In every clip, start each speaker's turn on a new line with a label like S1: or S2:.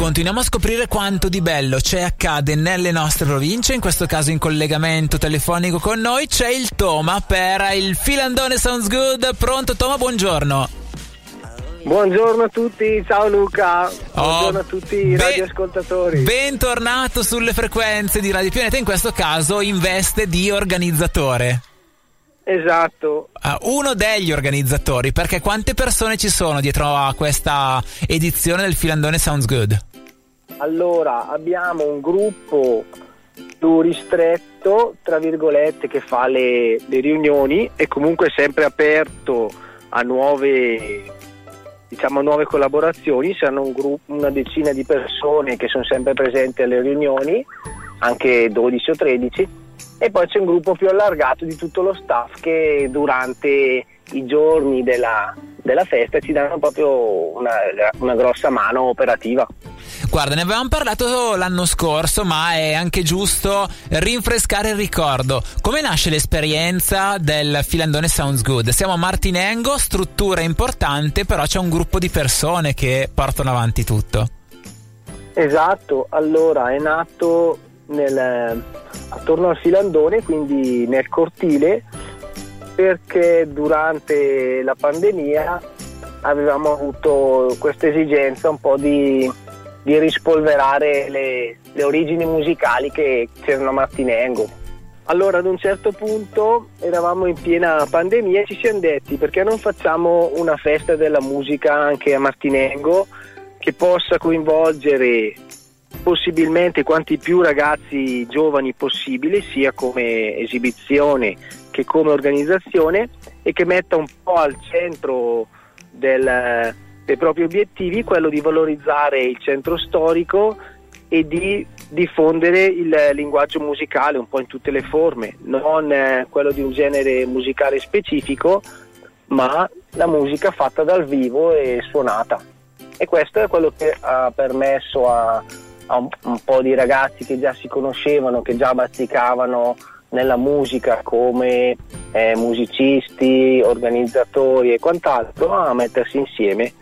S1: Continuiamo a scoprire quanto di bello c'è accade nelle nostre province, in questo caso in collegamento telefonico con noi c'è il Toma per il Filandone Sounds Good. Pronto Toma, buongiorno.
S2: Buongiorno a tutti, ciao Luca. Buongiorno oh, a tutti i be- radioascoltatori.
S1: Bentornato sulle frequenze di Radio Pianeta, in questo caso in veste di organizzatore.
S2: Esatto.
S1: Uh, uno degli organizzatori, perché quante persone ci sono dietro a questa edizione del Filandone Sounds Good?
S2: Allora, abbiamo un gruppo più ristretto, tra virgolette, che fa le, le riunioni e comunque sempre aperto a nuove, diciamo, nuove collaborazioni. Saranno un gruppo, una decina di persone che sono sempre presenti alle riunioni, anche 12 o 13 e poi c'è un gruppo più allargato di tutto lo staff che durante i giorni della, della festa ci danno proprio una, una grossa mano operativa.
S1: Guarda, ne avevamo parlato l'anno scorso, ma è anche giusto rinfrescare il ricordo. Come nasce l'esperienza del Filandone Sounds Good? Siamo a Martinengo, struttura importante, però c'è un gruppo di persone che portano avanti tutto.
S2: Esatto, allora è nato nel, attorno al filandone, quindi nel cortile, perché durante la pandemia avevamo avuto questa esigenza un po' di, di rispolverare le, le, origini musicali che c'erano a Martinengo. Allora ad un certo punto eravamo in piena pandemia e ci siamo detti perché non facciamo una festa della musica anche a Martinengo che possa coinvolgere possibilmente quanti più ragazzi giovani possibile, sia come esibizione che come organizzazione, e che metta un po' al centro del, dei propri obiettivi quello di valorizzare il centro storico e di diffondere il linguaggio musicale un po' in tutte le forme, non eh, quello di un genere musicale specifico, ma la musica fatta dal vivo e suonata. E questo è quello che ha permesso a, a un, un po' di ragazzi che già si conoscevano, che già bazzicavano nella musica come eh, musicisti, organizzatori e quant'altro a mettersi insieme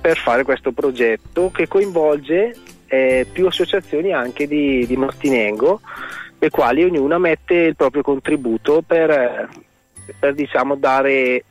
S2: per fare questo progetto che coinvolge eh, più associazioni anche di, di, Martinengo, le quali ognuna mette il proprio contributo per, per diciamo, dare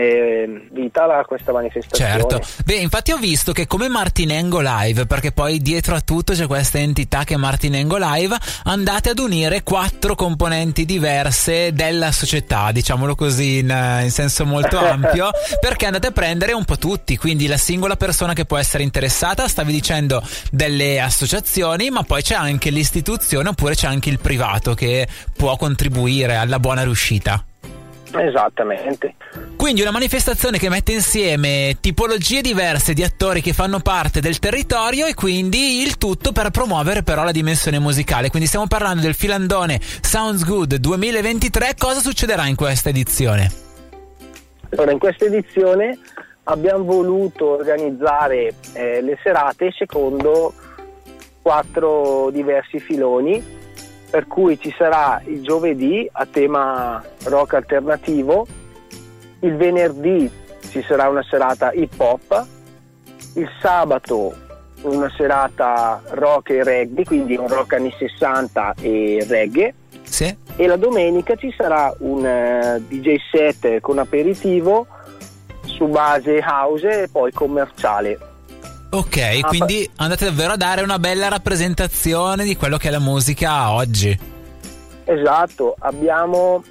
S2: eh, vita a questa manifestazione.
S1: Certo, beh, infatti ho visto che come Martinengo Live, perché poi dietro a tutto c'è questa entità che è Martinengo Live, andate ad unire quattro componenti diverse della società, diciamolo così in, in senso molto ampio, perché andate a prendere un po' tutti, quindi la singola persona che può essere interessata, stavi dicendo delle associazioni, ma poi c'è anche l'istituzione oppure c'è anche il privato che può contribuire alla buona riuscita.
S2: Esattamente.
S1: Quindi una manifestazione che mette insieme tipologie diverse di attori che fanno parte del territorio e quindi il tutto per promuovere però la dimensione musicale. Quindi stiamo parlando del filandone Sounds Good 2023. Cosa succederà in questa edizione?
S2: Allora, in questa edizione abbiamo voluto organizzare eh, le serate secondo quattro diversi filoni per cui ci sarà il giovedì a tema rock alternativo, il venerdì ci sarà una serata hip hop, il sabato una serata rock e reggae, quindi un rock anni 60 e reggae.
S1: Sì.
S2: E la domenica ci sarà un eh, DJ set con aperitivo su base house e poi commerciale.
S1: Ok, ah, quindi andate davvero a dare una bella rappresentazione di quello che è la musica oggi.
S2: Esatto, abbiamo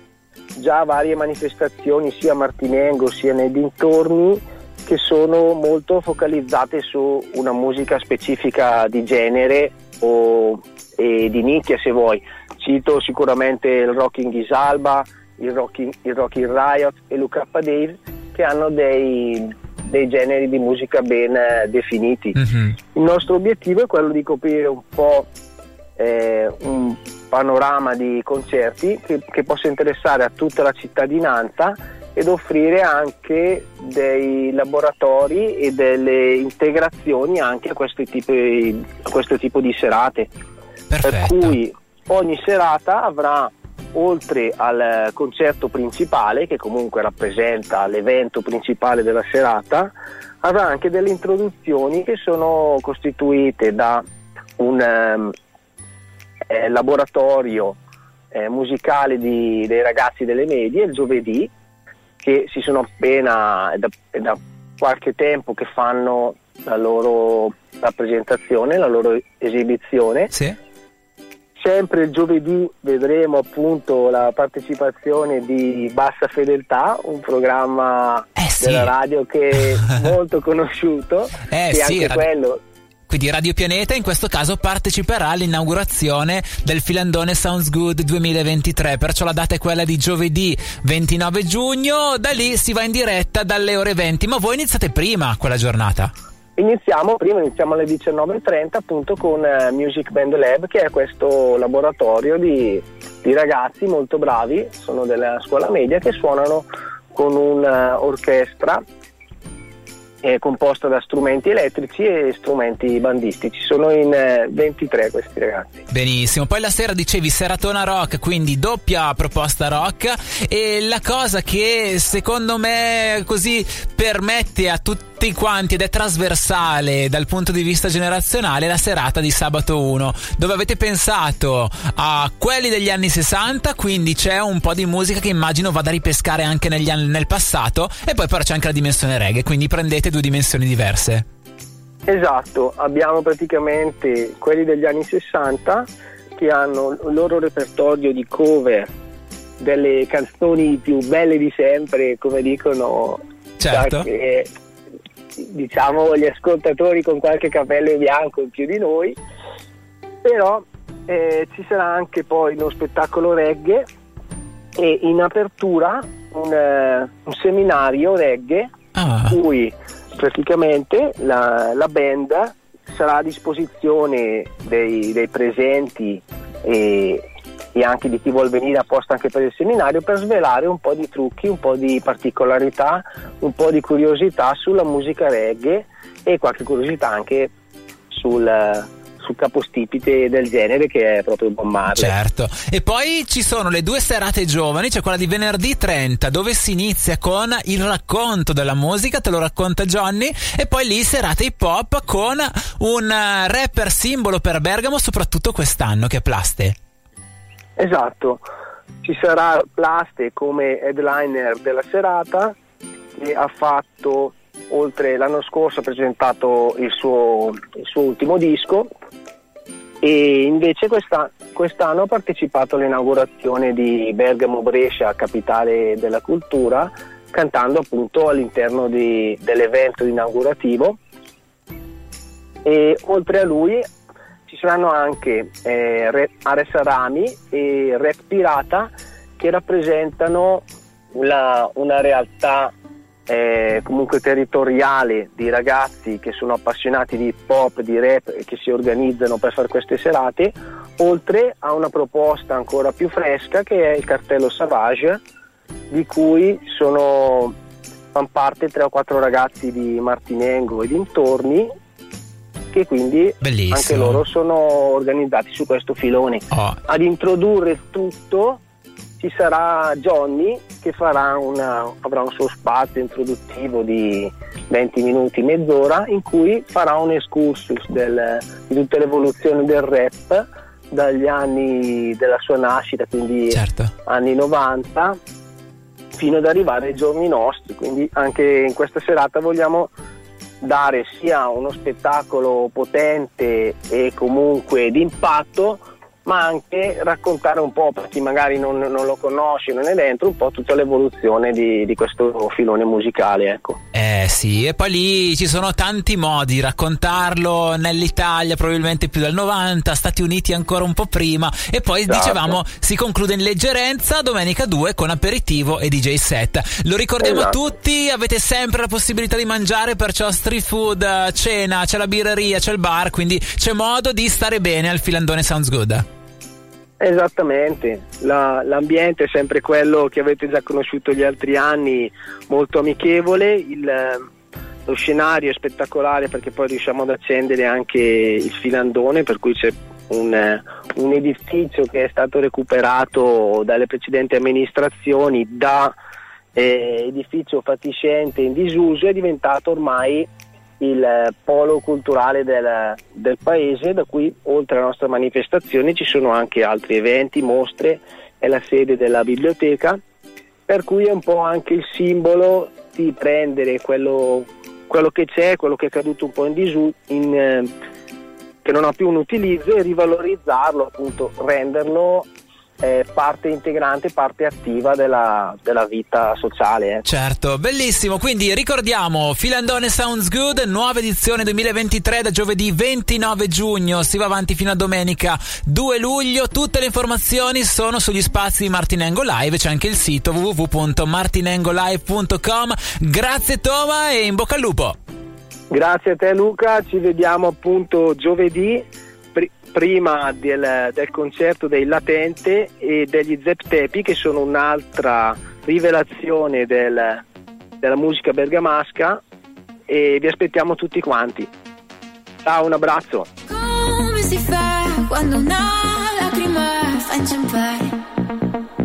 S2: già varie manifestazioni sia a Martinengo sia nei dintorni che sono molto focalizzate su una musica specifica di genere o di nicchia se vuoi. Cito sicuramente il Rocking Isalba, il Rocking, il Rocking Riot e Luca Dave che hanno dei dei generi di musica ben eh, definiti. Mm-hmm. Il nostro obiettivo è quello di coprire un po' eh, un panorama di concerti che, che possa interessare a tutta la cittadinanza ed offrire anche dei laboratori e delle integrazioni anche a questo tipo di, a questo tipo di serate.
S1: Perfetto.
S2: Per cui ogni serata avrà oltre al concerto principale, che comunque rappresenta l'evento principale della serata, avrà anche delle introduzioni che sono costituite da un um, eh, laboratorio eh, musicale di, dei ragazzi delle medie il giovedì che si sono appena da, da qualche tempo che fanno la loro rappresentazione, la loro esibizione.
S1: Sì.
S2: Sempre il giovedì vedremo appunto la partecipazione di Bassa Fedeltà, un programma
S1: eh sì.
S2: della radio che è molto conosciuto.
S1: Eh
S2: che
S1: sì,
S2: anche
S1: rad-
S2: quello
S1: quindi Radio Pianeta in questo caso parteciperà all'inaugurazione del filandone Sounds Good 2023, perciò la data è quella di giovedì 29 giugno, da lì si va in diretta dalle ore 20, ma voi iniziate prima quella giornata.
S2: Iniziamo, prima iniziamo alle 19.30 appunto con uh, Music Band Lab che è questo laboratorio di, di, ragazzi molto bravi, sono della scuola media che suonano con un'orchestra è composta da strumenti elettrici e strumenti bandistici. Sono in eh, 23 questi ragazzi.
S1: Benissimo. Poi la sera dicevi Seratona Rock, quindi doppia proposta rock. E la cosa che secondo me così permette a tutti quanti ed è trasversale dal punto di vista generazionale la serata di sabato 1, dove avete pensato a quelli degli anni 60, quindi c'è un po' di musica che immagino vada a ripescare anche negli anni, nel passato, e poi però c'è anche la dimensione reggae, quindi prendete due dimensioni diverse.
S2: Esatto, abbiamo praticamente quelli degli anni 60 che hanno il loro repertorio di cover delle canzoni più belle di sempre, come dicono
S1: certo.
S2: Che, diciamo gli ascoltatori con qualche capello bianco in più di noi, però eh, ci sarà anche poi uno spettacolo reggae e in apertura un, uh, un seminario reggae
S1: ah.
S2: in cui praticamente la, la, band sarà a disposizione dei, dei presenti e, e, anche di chi vuole venire apposta anche per il seminario per svelare un po' di trucchi, un po' di particolarità, un po' di curiosità sulla musica reggae e qualche curiosità anche sul, capostipite del genere che è proprio Bob Marley.
S1: Certo. E poi ci sono le due serate giovani, c'è quella di venerdì 30 dove si inizia con il racconto della musica, te lo racconta Johnny, e poi lì serate hip hop con un rapper simbolo per Bergamo, soprattutto quest'anno che è Plaste.
S2: Esatto. Ci sarà Plaste come headliner della serata che ha fatto oltre l'anno scorso ha presentato il suo, il suo ultimo disco e invece questa, quest'anno ha partecipato all'inaugurazione di Bergamo Brescia, capitale della cultura, cantando appunto all'interno di, dell'evento inaugurativo e oltre a lui ci saranno anche eh, Ares Arami e Rap Pirata che rappresentano una, una realtà eh, comunque territoriale di ragazzi che sono appassionati di hip hop, di rap e che si organizzano per fare queste serate, oltre a una proposta ancora più fresca che è il cartello Savage, di cui sono, fanno parte tre o quattro ragazzi di Martinengo e dintorni che quindi
S1: Bellissimo.
S2: anche loro sono organizzati su questo filone.
S1: Oh.
S2: Ad introdurre tutto ci sarà Johnny che una, avrà un suo spazio introduttivo di 20 minuti, mezz'ora, in cui farà un excursus del, di tutta l'evoluzione del rap dagli anni della sua nascita, quindi
S1: certo.
S2: anni 90, fino ad arrivare ai giorni nostri. Quindi anche in questa serata vogliamo dare sia uno spettacolo potente e comunque d'impatto, ma anche raccontare un po' per chi magari non, non, lo conosce, non è dentro, un po' tutta l'evoluzione di, di, questo filone musicale. Ecco.
S1: Eh sì, e poi lì ci sono tanti modi di raccontarlo, nell'Italia probabilmente più del 90, Stati Uniti ancora un po' prima, e poi esatto. dicevamo si conclude in leggerenza domenica 2 con aperitivo e DJ set. Lo ricordiamo
S2: esatto.
S1: tutti, avete sempre la possibilità di mangiare, perciò street food, cena, c'è la birreria, c'è il bar, quindi c'è modo di stare bene al filandone Sounds Good.
S2: Esattamente, La, l'ambiente è sempre quello che avete già conosciuto gli altri anni, molto amichevole, il, lo scenario è spettacolare perché poi riusciamo ad accendere anche il filandone, per cui c'è un, un edificio che è stato recuperato dalle precedenti amministrazioni da eh, edificio fatiscente in disuso è diventato ormai il polo culturale del, del, paese da cui oltre alle nostre manifestazioni ci sono anche altri eventi, mostre, è la sede della biblioteca per cui è un po' anche il simbolo di prendere quello, quello che c'è, quello che è caduto un po' in disuso, eh, che non ha più un utilizzo e rivalorizzarlo, appunto renderlo è parte integrante, parte attiva della, della vita sociale. Eh.
S1: Certo, bellissimo. Quindi ricordiamo Filandone Sounds Good, nuova edizione 2023 da giovedì 29 giugno, si va avanti fino a domenica 2 luglio. Tutte le informazioni sono sugli spazi di Martinengo Live, c'è anche il sito www.martinengolive.com. Grazie Toma e in bocca al lupo.
S2: Grazie a te Luca, ci vediamo appunto giovedì prima del, del, concerto dei Latente e degli Zeptepi che sono un'altra rivelazione del, della musica bergamasca e vi aspettiamo tutti quanti. Ciao, un abbraccio. Come si fa quando una lacrima fa inciampare?